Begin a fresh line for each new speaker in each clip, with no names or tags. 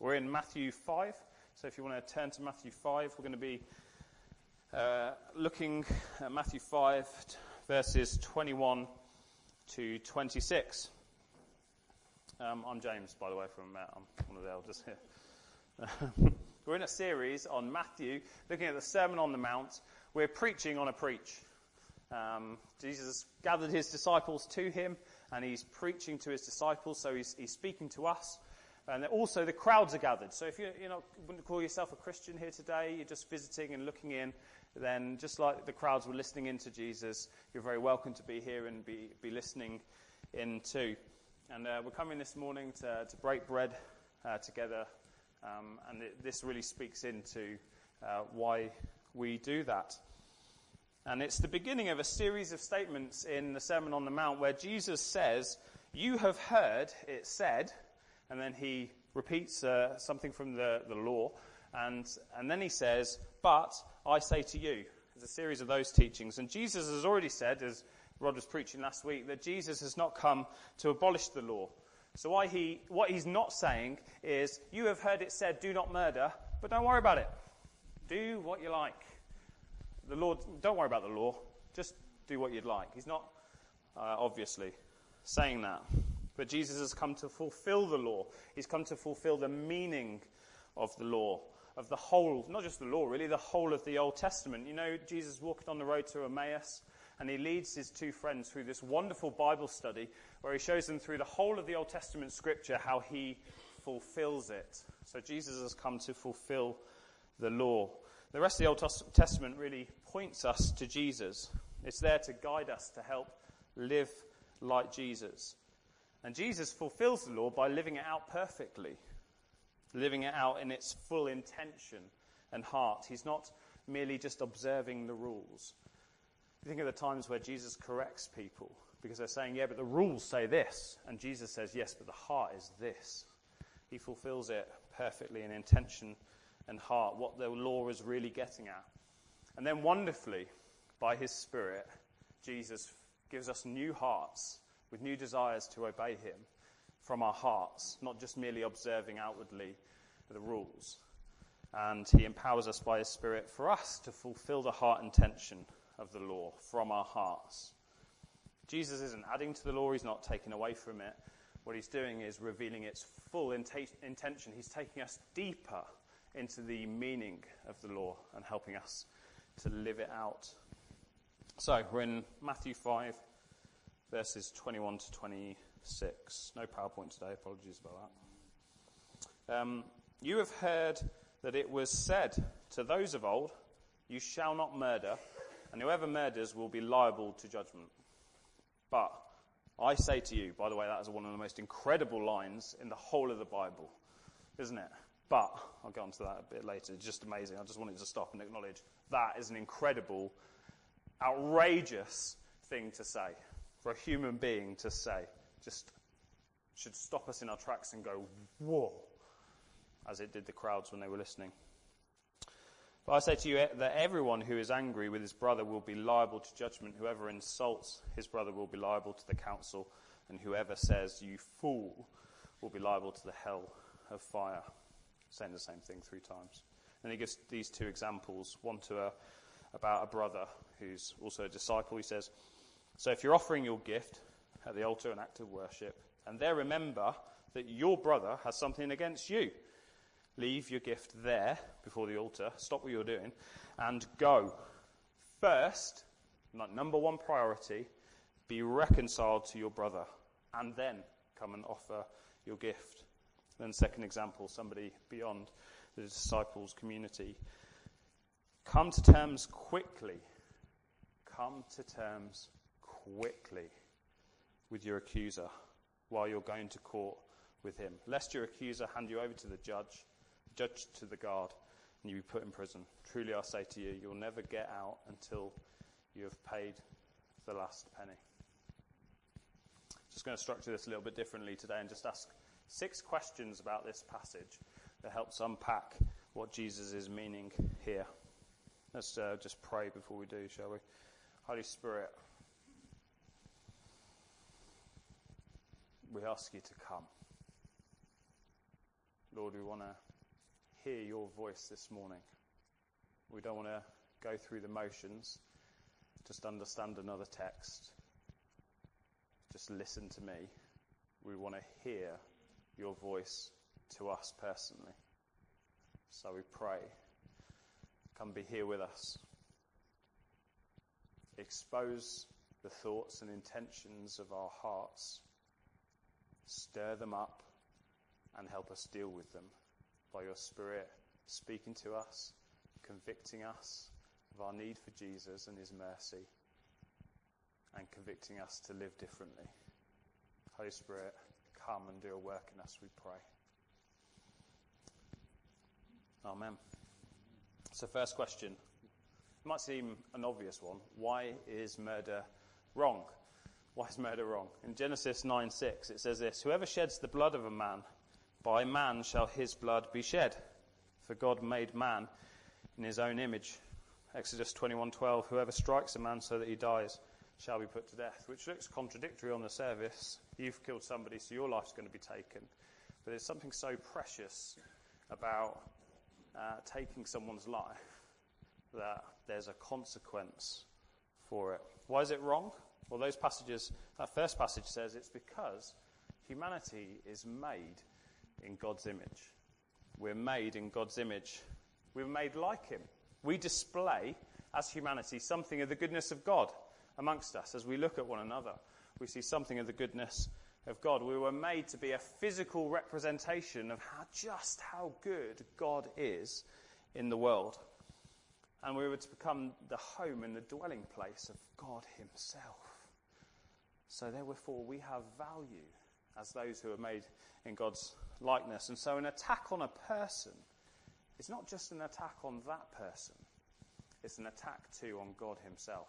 We're in Matthew 5. So if you want to turn to Matthew 5, we're going to be uh, looking at Matthew 5, verses 21 to 26. Um, I'm James, by the way, from uh, I'm one of the elders here. We're in a series on Matthew, looking at the Sermon on the Mount. We're preaching on a preach. Um, Jesus gathered his disciples to him, and he's preaching to his disciples, so he's, he's speaking to us. And also the crowds are gathered. So if you you know, wouldn't call yourself a Christian here today, you're just visiting and looking in, then just like the crowds were listening in to Jesus, you're very welcome to be here and be, be listening in too. And uh, we're coming this morning to, to break bread uh, together. Um, and it, this really speaks into uh, why we do that. And it's the beginning of a series of statements in the Sermon on the Mount where Jesus says, You have heard it said, and then he repeats uh, something from the, the law, and, and then he says, But I say to you. There's a series of those teachings. And Jesus has already said, as Rod was preaching last week, that Jesus has not come to abolish the law. So why he, what he's not saying is, You have heard it said, do not murder, but don't worry about it. Do what you like. The Lord, don't worry about the law, just do what you'd like. He's not, uh, obviously, saying that. But Jesus has come to fulfill the law. He's come to fulfill the meaning of the law, of the whole, not just the law, really, the whole of the Old Testament. You know, Jesus walking on the road to Emmaus, and he leads his two friends through this wonderful Bible study where he shows them through the whole of the Old Testament scripture how he fulfills it. So Jesus has come to fulfill the law. The rest of the Old Testament really points us to Jesus. It's there to guide us, to help live like Jesus. And Jesus fulfills the law by living it out perfectly, living it out in its full intention and heart. He's not merely just observing the rules. You think of the times where Jesus corrects people because they're saying, yeah, but the rules say this. And Jesus says, yes, but the heart is this. He fulfills it perfectly in intention and heart, what the law is really getting at. And then wonderfully, by his Spirit, Jesus gives us new hearts with new desires to obey him from our hearts, not just merely observing outwardly the rules. And he empowers us by his Spirit for us to fulfill the heart intention of the law from our hearts. Jesus isn't adding to the law, he's not taking away from it. What he's doing is revealing its full intention. He's taking us deeper into the meaning of the law and helping us to live it out. So, we're in Matthew 5, verses 21 to 26. No PowerPoint today, apologies about that. Um, you have heard that it was said to those of old, You shall not murder, and whoever murders will be liable to judgment. But I say to you, by the way, that is one of the most incredible lines in the whole of the Bible, isn't it? But I'll get onto that a bit later. It's just amazing. I just wanted to stop and acknowledge that is an incredible, outrageous thing to say for a human being to say just should stop us in our tracks and go, whoa, as it did the crowds when they were listening. But I say to you that everyone who is angry with his brother will be liable to judgment. Whoever insults his brother will be liable to the council, and whoever says, You fool, will be liable to the hell of fire. Saying the same thing three times. And he gives these two examples one to a, about a brother who's also a disciple. He says, so if you're offering your gift at the altar, an act of worship, and there remember that your brother has something against you, leave your gift there before the altar, stop what you're doing, and go. First, number one priority, be reconciled to your brother, and then come and offer your gift. Then, second example, somebody beyond the disciples' community. Come to terms quickly. Come to terms quickly with your accuser while you're going to court with him, lest your accuser hand you over to the judge, judge to the guard, and you be put in prison. Truly I say to you, you'll never get out until you have paid the last penny. Just going to structure this a little bit differently today and just ask six questions about this passage that helps unpack what Jesus is meaning here. Let's uh, just pray before we do, shall we? Holy Spirit, we ask you to come. Lord, we want to hear your voice this morning. We don't want to go through the motions, just understand another text, just listen to me. We want to hear your voice to us personally. So we pray, come be here with us. Expose the thoughts and intentions of our hearts, stir them up, and help us deal with them by your Spirit speaking to us, convicting us of our need for Jesus and his mercy, and convicting us to live differently. Holy Spirit, come and do a work in us, we pray. Amen. So, first question. It might seem an obvious one. Why is murder wrong? Why is murder wrong? In Genesis 9 6, it says this Whoever sheds the blood of a man, by man shall his blood be shed. For God made man in his own image. Exodus 21:12 Whoever strikes a man so that he dies shall be put to death, which looks contradictory on the surface. You've killed somebody, so your life's going to be taken. But there's something so precious about uh, taking someone's life that there's a consequence for it. Why is it wrong? Well, those passages, that first passage says it's because humanity is made in God's image. We're made in God's image. We're made like Him. We display, as humanity, something of the goodness of God amongst us. As we look at one another, we see something of the goodness of God. We were made to be a physical representation of how, just how good God is in the world. And we were to become the home and the dwelling place of God Himself. So, therefore, we have value as those who are made in God's likeness. And so, an attack on a person is not just an attack on that person, it's an attack too on God Himself,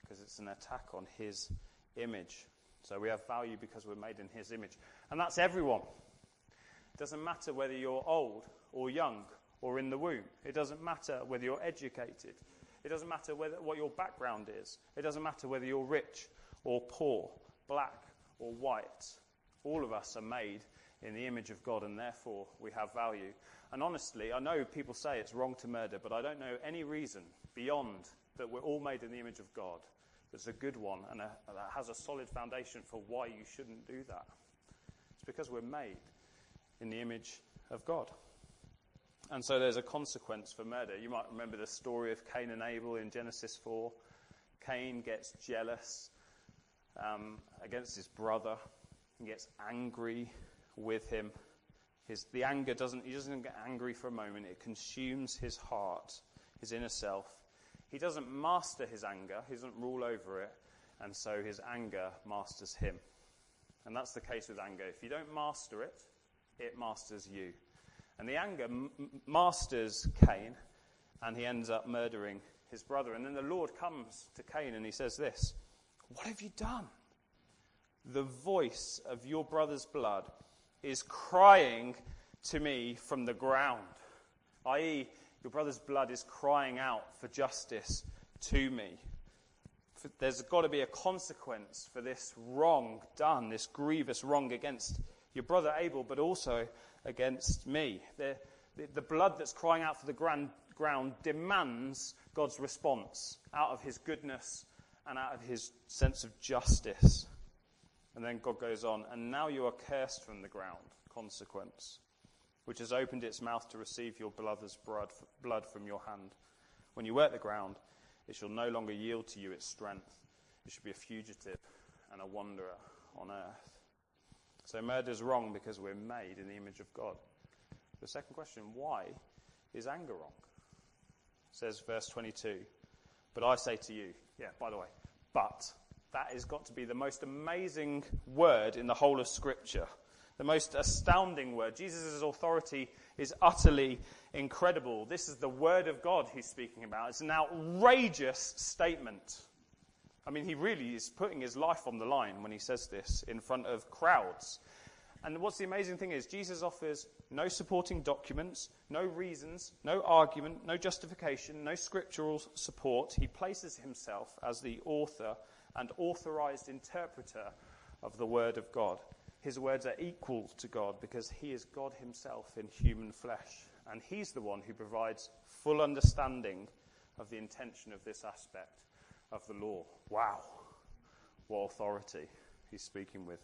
because it's an attack on His image. So, we have value because we're made in His image. And that's everyone. It doesn't matter whether you're old or young or in the womb, it doesn't matter whether you're educated. It doesn't matter whether, what your background is. It doesn't matter whether you're rich or poor, black or white. All of us are made in the image of God, and therefore we have value. And honestly, I know people say it's wrong to murder, but I don't know any reason beyond that we're all made in the image of God that's a good one and a, that has a solid foundation for why you shouldn't do that. It's because we're made in the image of God. And so there's a consequence for murder. You might remember the story of Cain and Abel in Genesis 4. Cain gets jealous um, against his brother, he gets angry with him. His, the anger doesn't, he doesn't get angry for a moment. It consumes his heart, his inner self. He doesn't master his anger. He doesn't rule over it. And so his anger masters him. And that's the case with anger. If you don't master it, it masters you. And the anger m- masters Cain, and he ends up murdering his brother. And then the Lord comes to Cain and he says this What have you done? The voice of your brother's blood is crying to me from the ground, i.e., your brother's blood is crying out for justice to me. There's got to be a consequence for this wrong done, this grievous wrong against your brother Abel, but also against me. The, the, the blood that's crying out for the grand, ground demands God's response out of his goodness and out of his sense of justice. And then God goes on, and now you are cursed from the ground, consequence, which has opened its mouth to receive your brother's blood from your hand. When you work the ground, it shall no longer yield to you its strength. It shall be a fugitive and a wanderer on earth. So murder is wrong because we're made in the image of God. The second question, why is anger wrong? It says verse 22, but I say to you, yeah, by the way, but that has got to be the most amazing word in the whole of Scripture. The most astounding word. Jesus' authority is utterly incredible. This is the word of God he's speaking about. It's an outrageous statement. I mean, he really is putting his life on the line when he says this in front of crowds. And what's the amazing thing is, Jesus offers no supporting documents, no reasons, no argument, no justification, no scriptural support. He places himself as the author and authorized interpreter of the Word of God. his words are equal to God because he is God himself in human flesh. And he's the one who provides full understanding of the intention of this aspect of the law. Wow. What authority he's speaking with.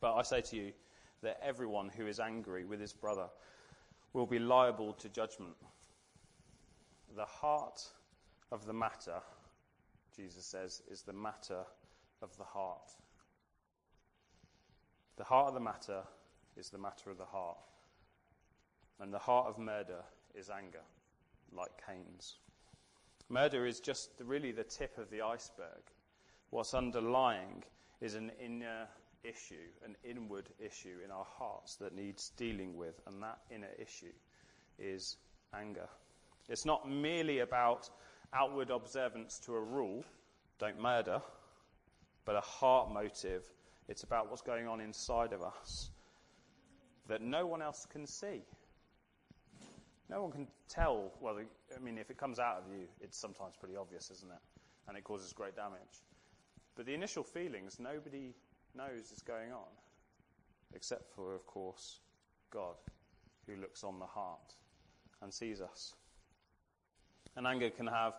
But I say to you that everyone who is angry with his brother will be liable to judgment. The heart of the matter, Jesus says, is the matter of the heart. The heart of the matter is the matter of the heart. And the heart of murder is anger, like Cain's. Murder is just really the tip of the iceberg. What's underlying is an inner issue, an inward issue in our hearts that needs dealing with, and that inner issue is anger. It's not merely about outward observance to a rule, don't murder, but a heart motive. It's about what's going on inside of us that no one else can see. No one can tell. Well, I mean, if it comes out of you, it's sometimes pretty obvious, isn't it? And it causes great damage. But the initial feelings, nobody knows is going on, except for, of course, God, who looks on the heart and sees us. And anger can have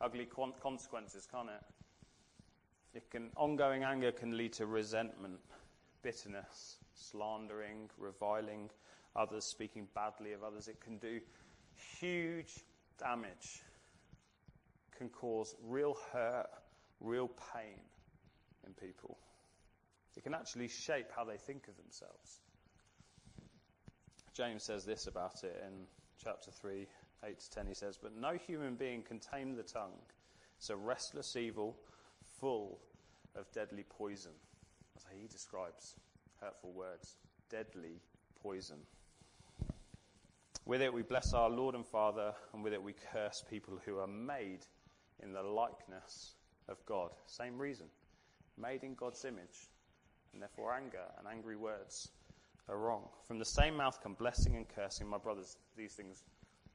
ugly consequences, can't it? It can, ongoing anger can lead to resentment, bitterness, slandering, reviling others, speaking badly of others. It can do huge damage, can cause real hurt, real pain in people. It can actually shape how they think of themselves. James says this about it in chapter 3, 8 to 10. He says, But no human being can tame the tongue. It's a restless evil full of deadly poison. That's how he describes hurtful words. Deadly poison. With it we bless our Lord and Father, and with it we curse people who are made in the likeness of God. Same reason. Made in God's image. And therefore anger and angry words are wrong. From the same mouth come blessing and cursing. My brothers, these things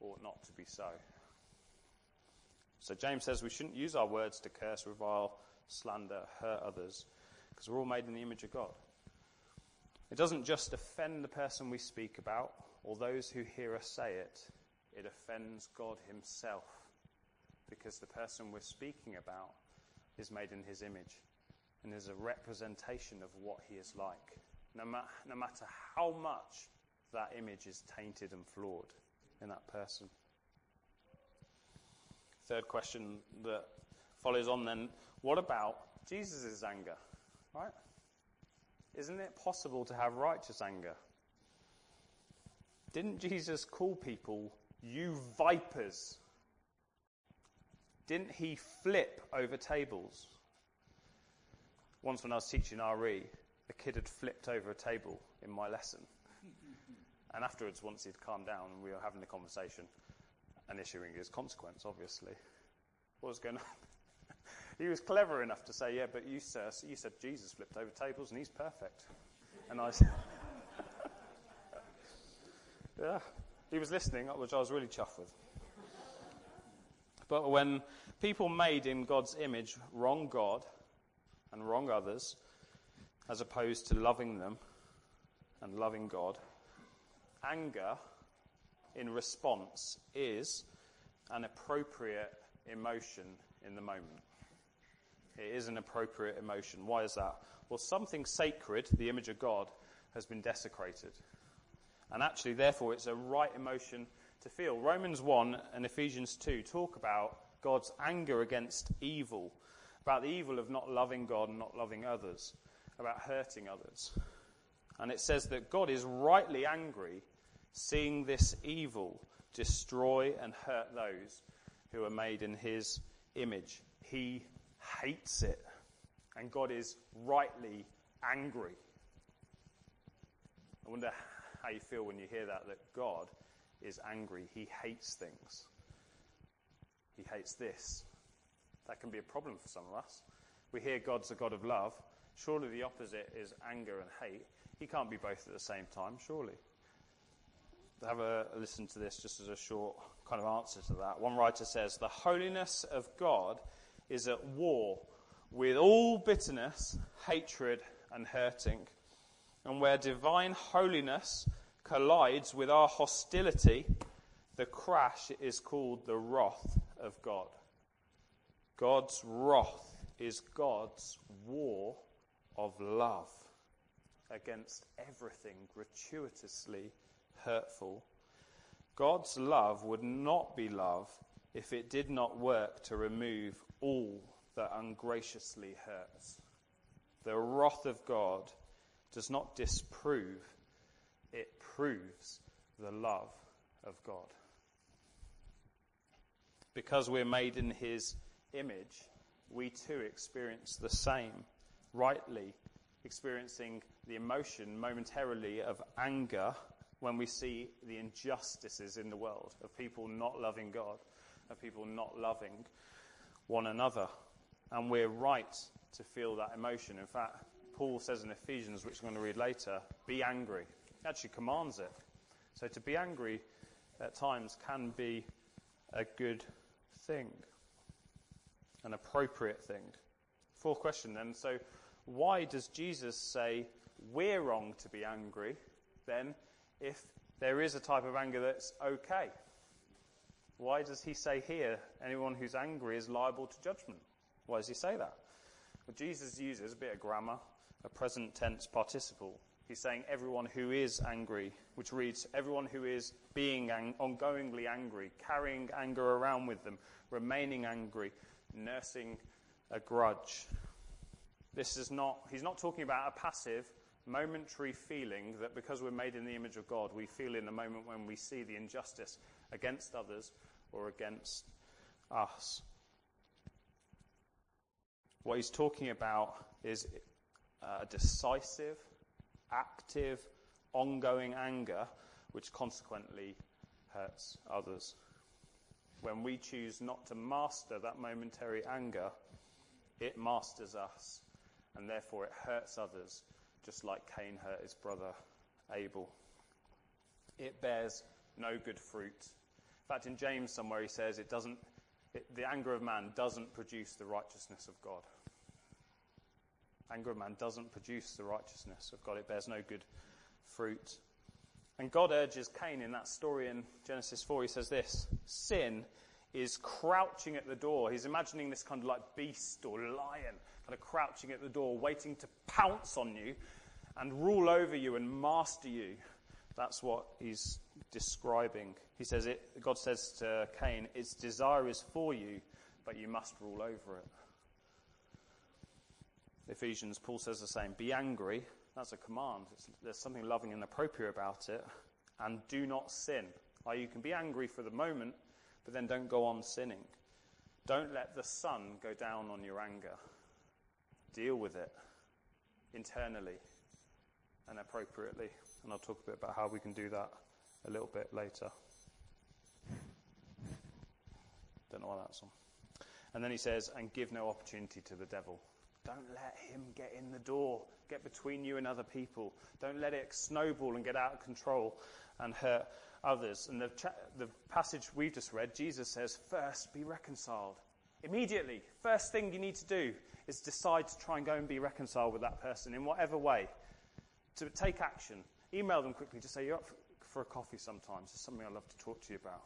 ought not to be so. So James says we shouldn't use our words to curse, revile, slander, hurt others, because we're all made in the image of God. It doesn't just offend the person we speak about or those who hear us say it, it offends God Himself, because the person we're speaking about is made in His image and is a representation of what He is like, no, ma- no matter how much that image is tainted and flawed in that person. Third question that follows on then what about Jesus' anger? Right? Isn't it possible to have righteous anger? Didn't Jesus call people, you vipers? Didn't he flip over tables? Once when I was teaching RE, a kid had flipped over a table in my lesson. And afterwards, once he'd calmed down and we were having the conversation and issuing his consequence, obviously, what was going on? he was clever enough to say, Yeah, but you, sir, you said Jesus flipped over tables and he's perfect. And I said, Yeah. He was listening, which I was really chuffed with. But when people made in God's image wrong God and wrong others, as opposed to loving them and loving God, anger in response is an appropriate emotion in the moment. It is an appropriate emotion. Why is that? Well, something sacred, the image of God, has been desecrated. And actually, therefore, it's a right emotion to feel. Romans 1 and Ephesians 2 talk about God's anger against evil, about the evil of not loving God and not loving others, about hurting others. And it says that God is rightly angry seeing this evil destroy and hurt those who are made in his image. He hates it. And God is rightly angry. I wonder how you feel when you hear that, that God is angry. He hates things. He hates this. That can be a problem for some of us. We hear God's a God of love. Surely the opposite is anger and hate. He can't be both at the same time, surely. Have a listen to this just as a short kind of answer to that. One writer says, The holiness of God is at war with all bitterness, hatred, and hurting. And where divine holiness collides with our hostility, the crash is called the wrath of God. God's wrath is God's war of love against everything gratuitously hurtful. God's love would not be love if it did not work to remove all that ungraciously hurts. The wrath of God does not disprove, it proves the love of God. Because we're made in His image, we too experience the same, rightly experiencing the emotion momentarily of anger when we see the injustices in the world of people not loving God, of people not loving one another. And we're right to feel that emotion. In fact, Paul says in Ephesians, which I'm going to read later, be angry. He actually commands it. So to be angry at times can be a good thing, an appropriate thing. Fourth question then. So, why does Jesus say we're wrong to be angry then if there is a type of anger that's okay? Why does he say here anyone who's angry is liable to judgment? Why does he say that? Well, Jesus uses a bit of grammar, a present tense participle. He's saying everyone who is angry, which reads everyone who is being ang- ongoingly angry, carrying anger around with them, remaining angry, nursing a grudge. This is not, he's not talking about a passive, momentary feeling that because we're made in the image of God, we feel in the moment when we see the injustice against others or against us. What he's talking about is uh, a decisive, active, ongoing anger, which consequently hurts others. When we choose not to master that momentary anger, it masters us, and therefore it hurts others, just like Cain hurt his brother Abel. It bears no good fruit. In fact, in James somewhere he says it doesn't, it, the anger of man doesn't produce the righteousness of God. Anger of man doesn't produce the righteousness of God. It bears no good fruit. And God urges Cain in that story in Genesis 4. He says this Sin is crouching at the door. He's imagining this kind of like beast or lion, kind of crouching at the door, waiting to pounce on you and rule over you and master you. That's what he's describing. He says it, God says to Cain, its desire is for you, but you must rule over it. Ephesians, Paul says the same. Be angry. That's a command. There's something loving and appropriate about it. And do not sin. Or you can be angry for the moment, but then don't go on sinning. Don't let the sun go down on your anger. Deal with it internally and appropriately. And I'll talk a bit about how we can do that a little bit later. Don't know why that's on. And then he says, and give no opportunity to the devil. Don't let him get in the door, get between you and other people. Don't let it snowball and get out of control and hurt others. And the, cha- the passage we've just read, Jesus says, first be reconciled. Immediately, first thing you need to do is decide to try and go and be reconciled with that person in whatever way. To take action. Email them quickly, just say, You're up for a coffee sometimes. It's something I'd love to talk to you about.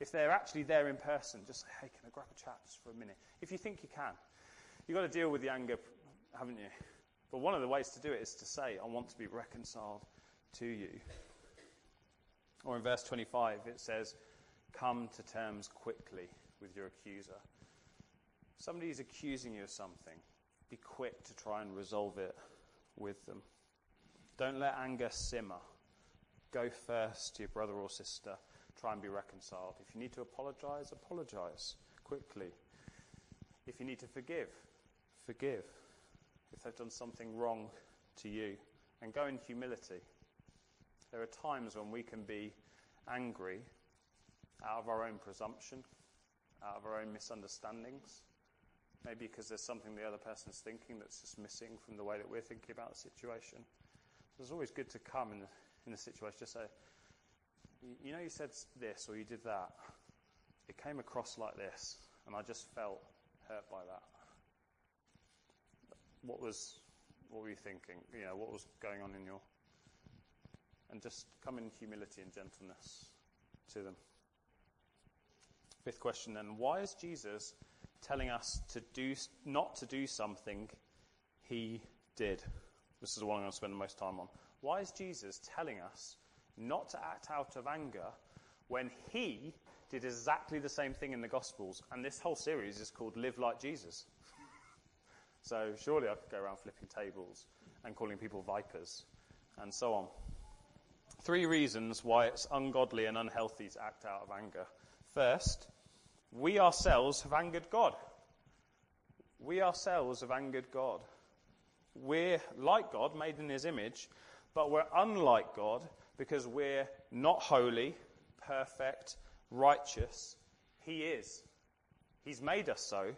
If they're actually there in person, just say, Hey, can I grab a chat just for a minute? If you think you can. You've got to deal with the anger, haven't you? But one of the ways to do it is to say, I want to be reconciled to you. Or in verse 25, it says, Come to terms quickly with your accuser. Somebody is accusing you of something. Be quick to try and resolve it with them. Don't let anger simmer. Go first to your brother or sister. Try and be reconciled. If you need to apologize, apologize quickly. If you need to forgive, forgive if they've done something wrong to you, and go in humility. There are times when we can be angry out of our own presumption, out of our own misunderstandings, maybe because there's something the other person's thinking that's just missing from the way that we're thinking about the situation. So it's always good to come in the, in the situation, just say, you know, you said this or you did that. It came across like this, and I just felt hurt by that what was, What were you thinking? You know, what was going on in your. And just come in humility and gentleness to them. Fifth question then why is Jesus telling us to do, not to do something he did? This is the one I'm going to spend the most time on. Why is Jesus telling us not to act out of anger when he did exactly the same thing in the Gospels? And this whole series is called Live Like Jesus. So surely I could go around flipping tables and calling people vipers and so on. Three reasons why it's ungodly and unhealthy to act out of anger. First, we ourselves have angered God. We ourselves have angered God. We're like God, made in His image, but we're unlike God because we're not holy, perfect, righteous. He is. He's made us so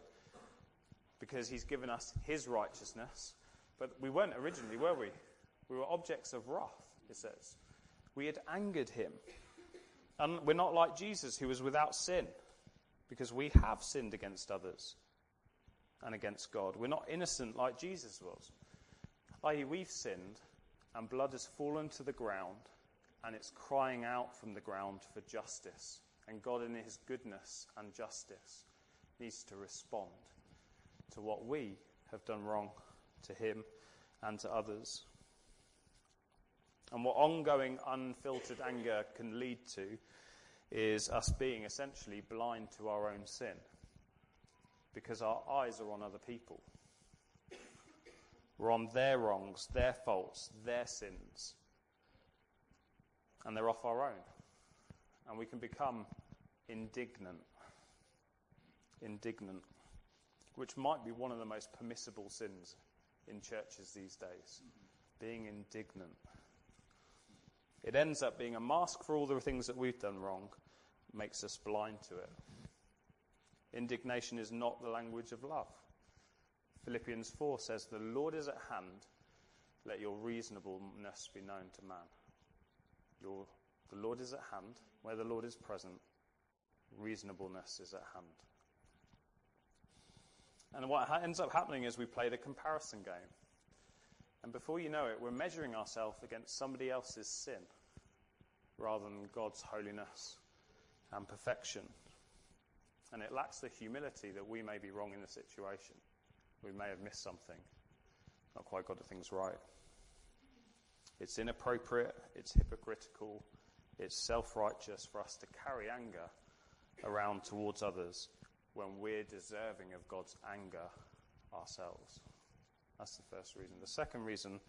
because He's given us His righteousness. But we weren't originally, were we? We were objects of wrath, it says. We had angered Him. And we're not like Jesus, who was without sin because we have sinned against others and against God. We're not innocent like Jesus was. I.e., we've sinned and blood has fallen to the ground and it's crying out from the ground for justice. And God, in His goodness and justice, needs to respond to what we have done wrong to Him and to others. And what ongoing, unfiltered anger can lead to is us being essentially blind to our own sin because our eyes are on other people. We're on their wrongs, their faults, their sins, and they're off our own. And we can become indignant. Indignant, which might be one of the most permissible sins in churches these days. Being indignant. It ends up being a mask for all the things that we've done wrong, makes us blind to it. Indignation is not the language of love. Philippians 4 says, The Lord is at hand, let your reasonableness be known to man. Your, the Lord is at hand, where the Lord is present, reasonableness is at hand. And what ends up happening is we play the comparison game. And before you know it, we're measuring ourselves against somebody else's sin rather than God's holiness and perfection. And it lacks the humility that we may be wrong in the situation. We may have missed something, not quite got the things right. It's inappropriate, it's hypocritical, it's self righteous for us to carry anger around towards others when we're deserving of God's anger ourselves. That's the first reason. The second reason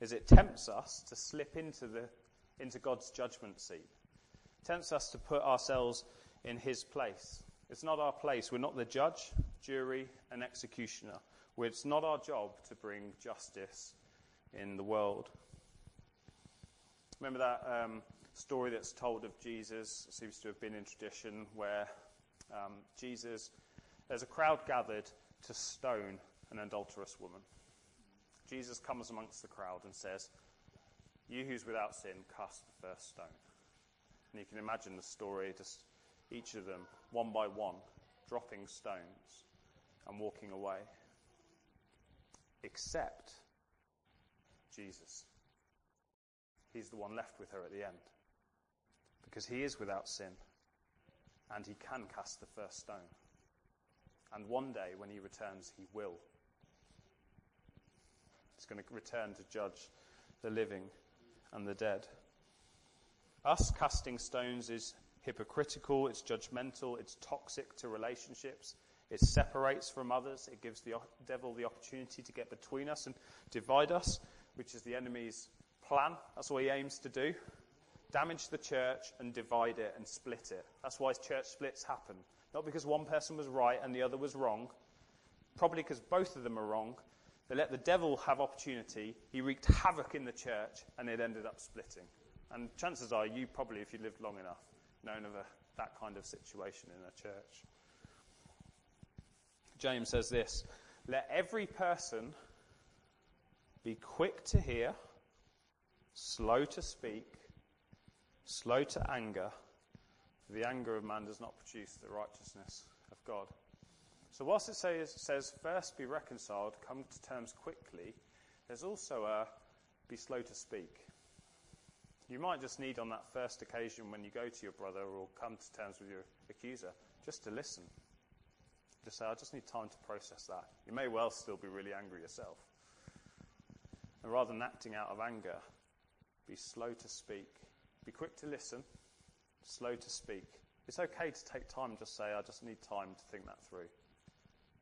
is it tempts us to slip into, the, into God's judgment seat it tempts us to put ourselves in his place. It's not our place. We're not the judge, jury, and executioner. It's not our job to bring justice in the world. Remember that um, story that's told of Jesus? It seems to have been in tradition where um, Jesus, there's a crowd gathered to stone an adulterous woman. Jesus comes amongst the crowd and says, You who's without sin, cast the first stone. And you can imagine the story, just each of them, one by one, dropping stones and walking away. Except Jesus. He's the one left with her at the end. Because he is without sin. And he can cast the first stone. And one day, when he returns, he will. He's going to return to judge the living and the dead. Us casting stones is hypocritical, it's judgmental, it's toxic to relationships, it separates from others, it gives the devil the opportunity to get between us and divide us, which is the enemy's plan. That's what he aims to do. Damage the church and divide it and split it. That's why church splits happen. Not because one person was right and the other was wrong, probably because both of them are wrong. They let the devil have opportunity. He wreaked havoc in the church and it ended up splitting. And chances are you probably, if you lived long enough, known of a, that kind of situation in a church. James says this Let every person be quick to hear, slow to speak, slow to anger, for the anger of man does not produce the righteousness of God. So, whilst it says, says first be reconciled, come to terms quickly, there's also a be slow to speak. You might just need on that first occasion when you go to your brother or come to terms with your accuser, just to listen. Just say, I just need time to process that. You may well still be really angry yourself. And rather than acting out of anger, be slow to speak. Be quick to listen, slow to speak. It's okay to take time and just say, I just need time to think that through.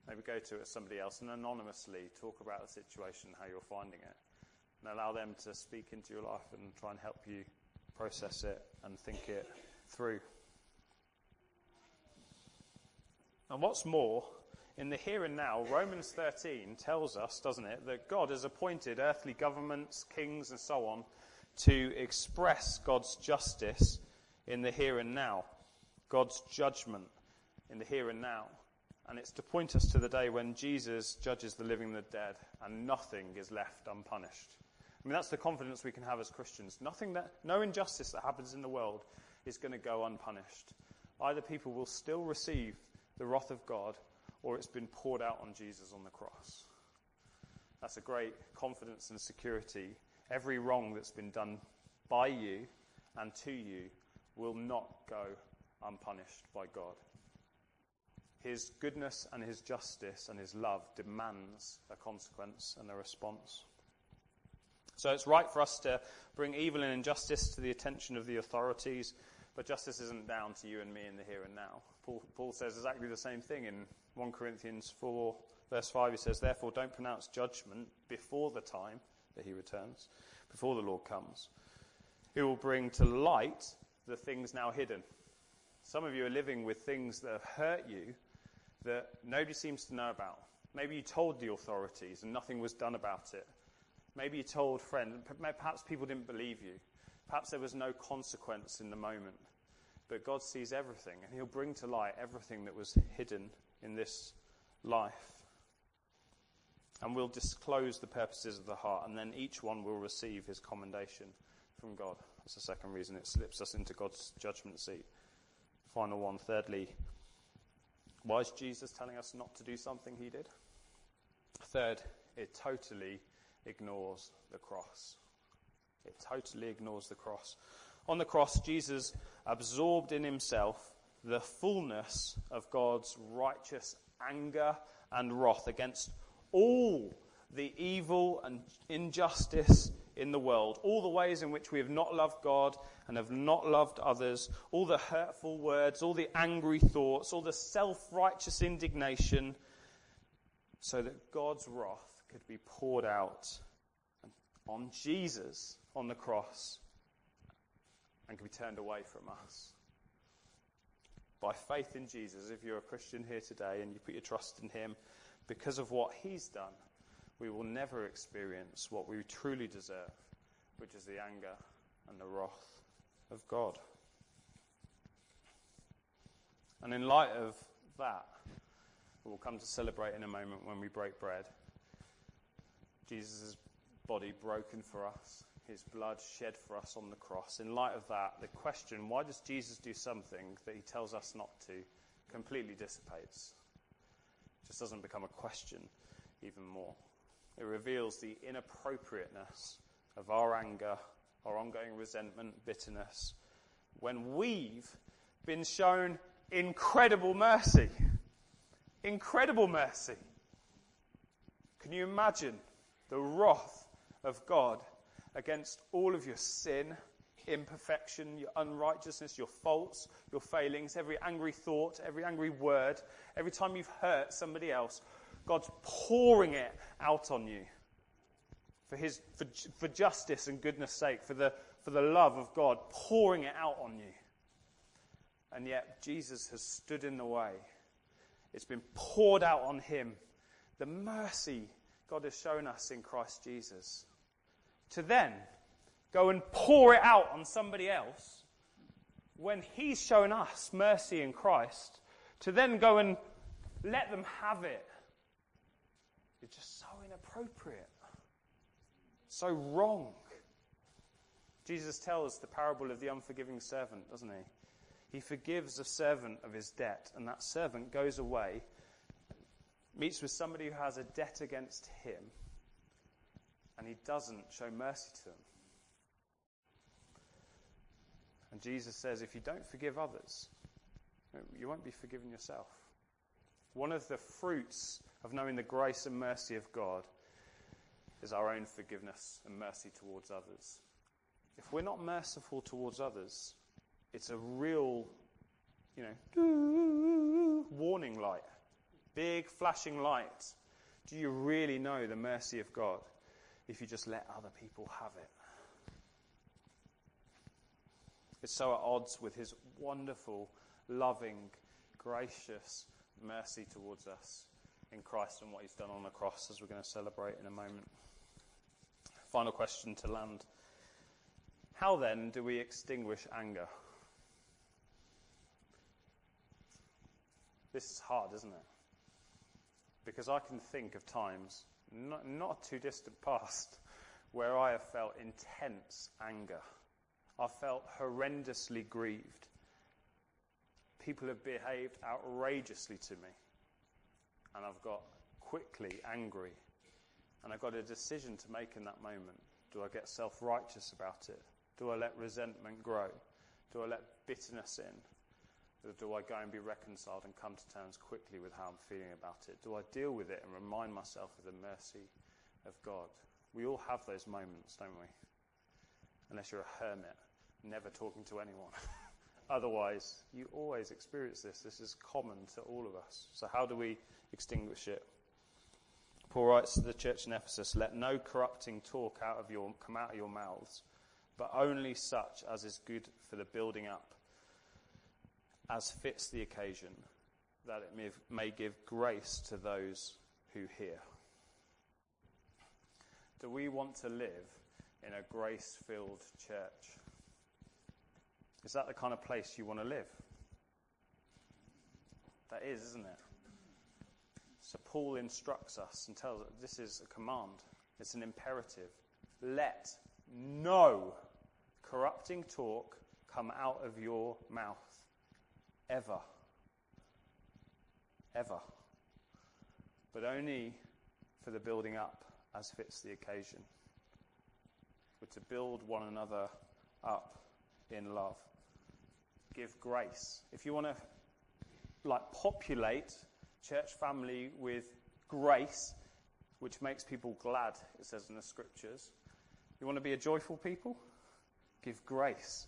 Maybe go to somebody else and anonymously talk about the situation, how you're finding it, and allow them to speak into your life and try and help you process it and think it through. And what's more, in the here and now, Romans 13 tells us, doesn't it, that God has appointed earthly governments, kings, and so on to express God's justice in the here and now, God's judgment in the here and now. And it's to point us to the day when Jesus judges the living and the dead, and nothing is left unpunished. I mean, that's the confidence we can have as Christians. Nothing that, no injustice that happens in the world is going to go unpunished. Either people will still receive the wrath of God, or it's been poured out on Jesus on the cross. That's a great confidence and security every wrong that's been done by you and to you will not go unpunished by God. His goodness and his justice and his love demands a consequence and a response. So it's right for us to bring evil and injustice to the attention of the authorities, but justice isn't down to you and me in the here and now. Paul, Paul says exactly the same thing in 1 Corinthians 4, verse 5. He says, Therefore, don't pronounce judgment before the time that he returns, before the Lord comes, He will bring to light the things now hidden. Some of you are living with things that have hurt you that nobody seems to know about. Maybe you told the authorities and nothing was done about it. Maybe you told friends, perhaps people didn't believe you. Perhaps there was no consequence in the moment. But God sees everything and He'll bring to light everything that was hidden in this life and will disclose the purposes of the heart, and then each one will receive his commendation from God. That's the second reason it slips us into God's judgment seat. Final one. Thirdly, why is Jesus telling us not to do something he did? Third, it totally ignores the cross. It totally ignores the cross. On the cross, Jesus absorbed in himself the fullness of God's righteous anger and wrath against all the evil and injustice in the world, all the ways in which we have not loved God and have not loved others, all the hurtful words, all the angry thoughts, all the self righteous indignation, so that God's wrath could be poured out on Jesus on the cross and could be turned away from us. By faith in Jesus, if you're a Christian here today and you put your trust in Him, because of what he's done, we will never experience what we truly deserve, which is the anger and the wrath of God. And in light of that, we'll come to celebrate in a moment when we break bread. Jesus' body broken for us, his blood shed for us on the cross. In light of that, the question, why does Jesus do something that he tells us not to, completely dissipates just doesn't become a question even more. It reveals the inappropriateness of our anger, our ongoing resentment, bitterness, when we've been shown incredible mercy. Incredible mercy. Can you imagine the wrath of God against all of your sin imperfection, your unrighteousness, your faults, your failings, every angry thought, every angry word, every time you've hurt somebody else, God's pouring it out on you for, his, for, for justice and goodness sake, for the, for the love of God, pouring it out on you. And yet, Jesus has stood in the way. It's been poured out on him. The mercy God has shown us in Christ Jesus. To then go and pour it out on somebody else when He's shown us mercy in Christ, to then go and let them have it. is just so inappropriate, so wrong. Jesus tells the parable of the unforgiving servant, doesn't he? He forgives a servant of his debt, and that servant goes away, meets with somebody who has a debt against him, and he doesn't show mercy to them. Jesus says, if you don't forgive others, you won't be forgiven yourself. One of the fruits of knowing the grace and mercy of God is our own forgiveness and mercy towards others. If we're not merciful towards others, it's a real, you know, warning light, big flashing light. Do you really know the mercy of God if you just let other people have it? It's so at odds with his wonderful, loving, gracious mercy towards us in Christ and what he's done on the cross, as we're going to celebrate in a moment. Final question to land. How then do we extinguish anger? This is hard, isn't it? Because I can think of times, not, not too distant past, where I have felt intense anger. I felt horrendously grieved. People have behaved outrageously to me. And I've got quickly angry. And I've got a decision to make in that moment. Do I get self righteous about it? Do I let resentment grow? Do I let bitterness in? Or do I go and be reconciled and come to terms quickly with how I'm feeling about it? Do I deal with it and remind myself of the mercy of God? We all have those moments, don't we? Unless you're a hermit, never talking to anyone. Otherwise, you always experience this. This is common to all of us. So, how do we extinguish it? Paul writes to the church in Ephesus, "Let no corrupting talk out of your come out of your mouths, but only such as is good for the building up, as fits the occasion, that it may, may give grace to those who hear." Do we want to live in a grace-filled church? Is that the kind of place you want to live? That is, isn't it? So Paul instructs us and tells us this is a command, it's an imperative. Let no corrupting talk come out of your mouth. Ever. Ever. But only for the building up as fits the occasion. To build one another up in love give grace. If you want to like populate church family with grace, which makes people glad, it says in the scriptures. You want to be a joyful people? Give grace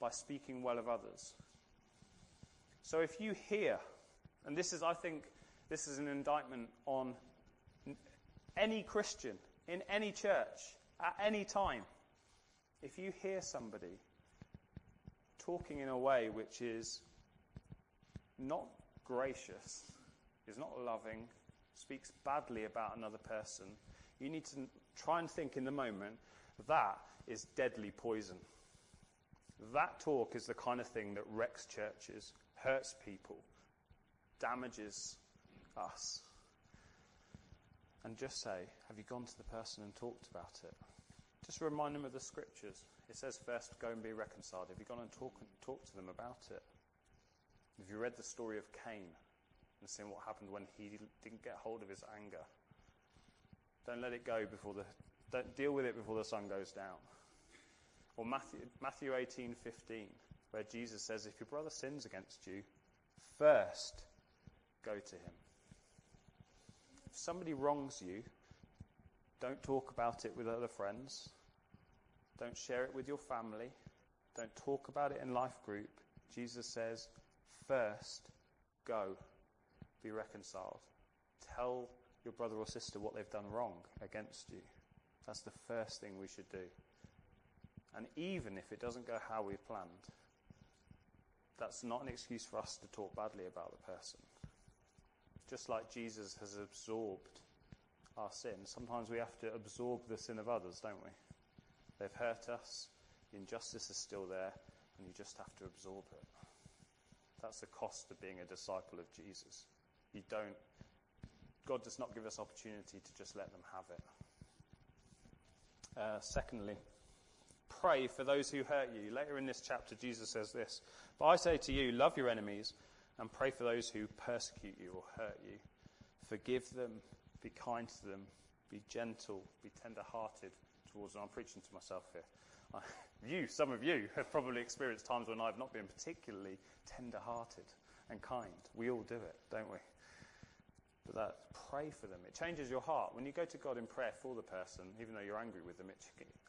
by speaking well of others. So if you hear, and this is, I think, this is an indictment on any Christian in any church at any time. If you hear somebody talking in a way which is not gracious, is not loving, speaks badly about another person, you need to try and think in the moment that is deadly poison. That talk is the kind of thing that wrecks churches, hurts people, damages us. And just say, Have you gone to the person and talked about it? Just remind them of the scriptures. It says first, go and be reconciled. Have you gone and talk, talk to them about it? Have you read the story of Cain and seen what happened when he didn't get hold of his anger? Don't let it go before the, don't deal with it before the sun goes down. Or Matthew, Matthew 18, 15, where Jesus says, if your brother sins against you, first go to him. If somebody wrongs you, don't talk about it with other friends. Don't share it with your family. Don't talk about it in life group. Jesus says, first, go. Be reconciled. Tell your brother or sister what they've done wrong against you. That's the first thing we should do. And even if it doesn't go how we planned, that's not an excuse for us to talk badly about the person. Just like Jesus has absorbed our sin, sometimes we have to absorb the sin of others, don't we? They've hurt us. The injustice is still there, and you just have to absorb it. That's the cost of being a disciple of Jesus. You don't, God does not give us opportunity to just let them have it. Uh, secondly, pray for those who hurt you. Later in this chapter, Jesus says this But I say to you, love your enemies and pray for those who persecute you or hurt you. Forgive them, be kind to them, be gentle, be tender hearted towards them. I'm preaching to myself here. You, some of you, have probably experienced times when I've not been particularly tender hearted and kind. We all do it, don't we? But that, pray for them. It changes your heart. When you go to God in prayer for the person, even though you're angry with them, it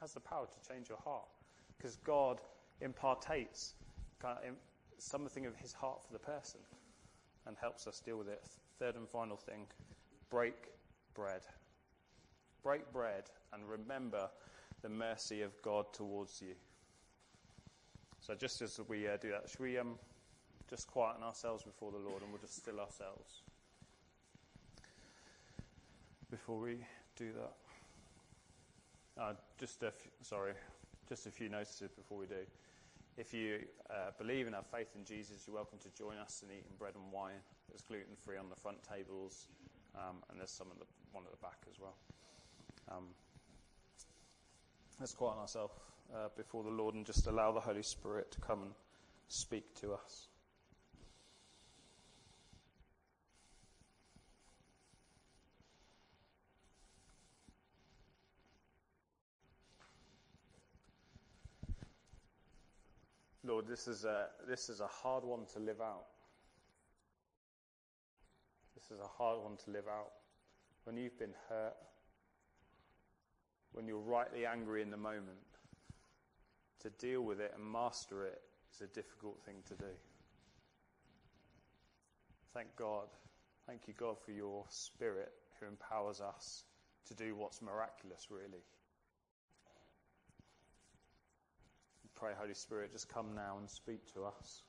has the power to change your heart. Because God impartates something of his heart for the person and helps us deal with it. Third and final thing break bread. Break bread and remember the mercy of God towards you. So, just as we uh, do that, should we um, just quieten ourselves before the Lord and we'll just still ourselves before we do that? Uh, just a f- sorry, just a few notices before we do. If you uh, believe and have faith in Jesus, you're welcome to join us in eating bread and wine. There's gluten free on the front tables, um, and there's some at the one at the back as well. Um, let's quieten ourselves uh, before the Lord and just allow the Holy Spirit to come and speak to us. Lord, this is a, this is a hard one to live out. This is a hard one to live out. When you've been hurt, when you're rightly angry in the moment, to deal with it and master it is a difficult thing to do. Thank God. Thank you, God, for your Spirit who empowers us to do what's miraculous, really. pray, Holy Spirit, just come now and speak to us.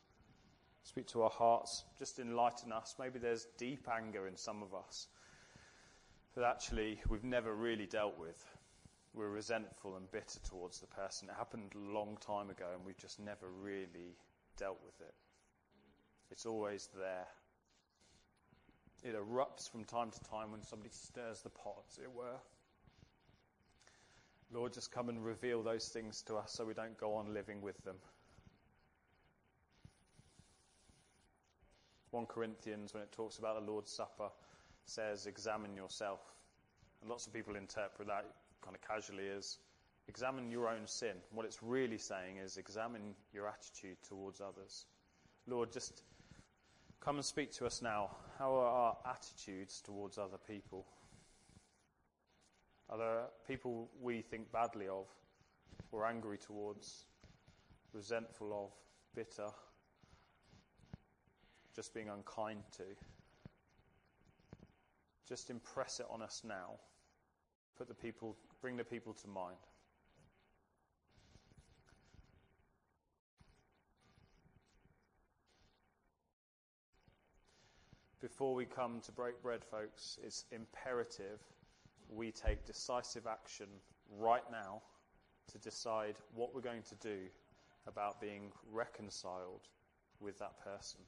Speak to our hearts, just enlighten us. Maybe there's deep anger in some of us that actually we've never really dealt with. We're resentful and bitter towards the person. It happened a long time ago and we've just never really dealt with it. It's always there. It erupts from time to time when somebody stirs the pot, as it were. Lord, just come and reveal those things to us so we don't go on living with them. 1 Corinthians, when it talks about the Lord's Supper, says, examine yourself. And lots of people interpret that kind of casually is examine your own sin. What it's really saying is examine your attitude towards others. Lord, just come and speak to us now. How are our attitudes towards other people? Are there people we think badly of, or angry towards, resentful of, bitter, just being unkind to? Just impress it on us now. Put the people, bring the people to mind. Before we come to break bread, folks, it's imperative we take decisive action right now to decide what we're going to do about being reconciled with that person.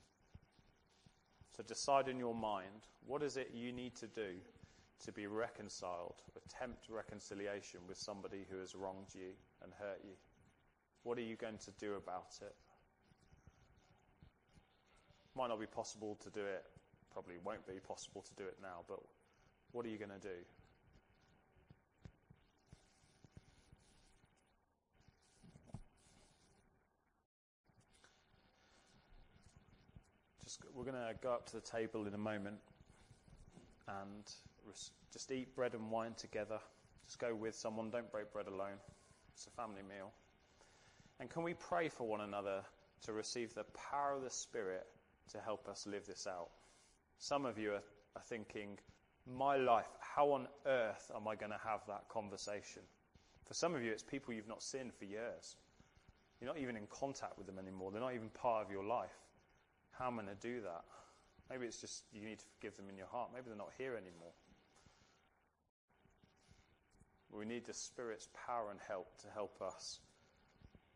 So decide in your mind what is it you need to do to be reconciled, attempt reconciliation with somebody who has wronged you and hurt you. What are you going to do about it? Might not be possible to do it, probably won't be possible to do it now, but what are you going to do? we're going to go up to the table in a moment and just eat bread and wine together. Just go with someone. Don't break bread alone. It's a family meal. And can we pray for one another to receive the power of the Spirit to help us live this out? Some of you are, are thinking, my life, how on earth am I going to have that conversation? For some of you, it's people you've not seen for years. You're not even in contact with them anymore. They're not even part of your life how am I going to do that? Maybe it's just you need to forgive them in your heart. Maybe they're not here anymore. We need the Spirit's power and help to help us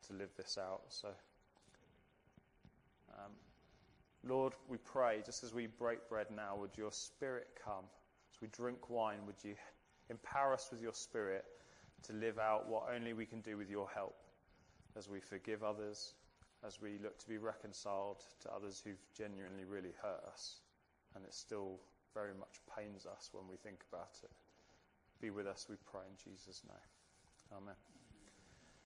to live this out. So, um, Lord, we pray, just as we break bread now, would your Spirit come? As we drink wine, would you empower us with your Spirit to live out what only we can do with your help as we forgive others, as we look to be reconciled to others who've genuinely really hurt us. And it still very much pains us when we think about it. be with us, we pray in Jesus' name. Amen.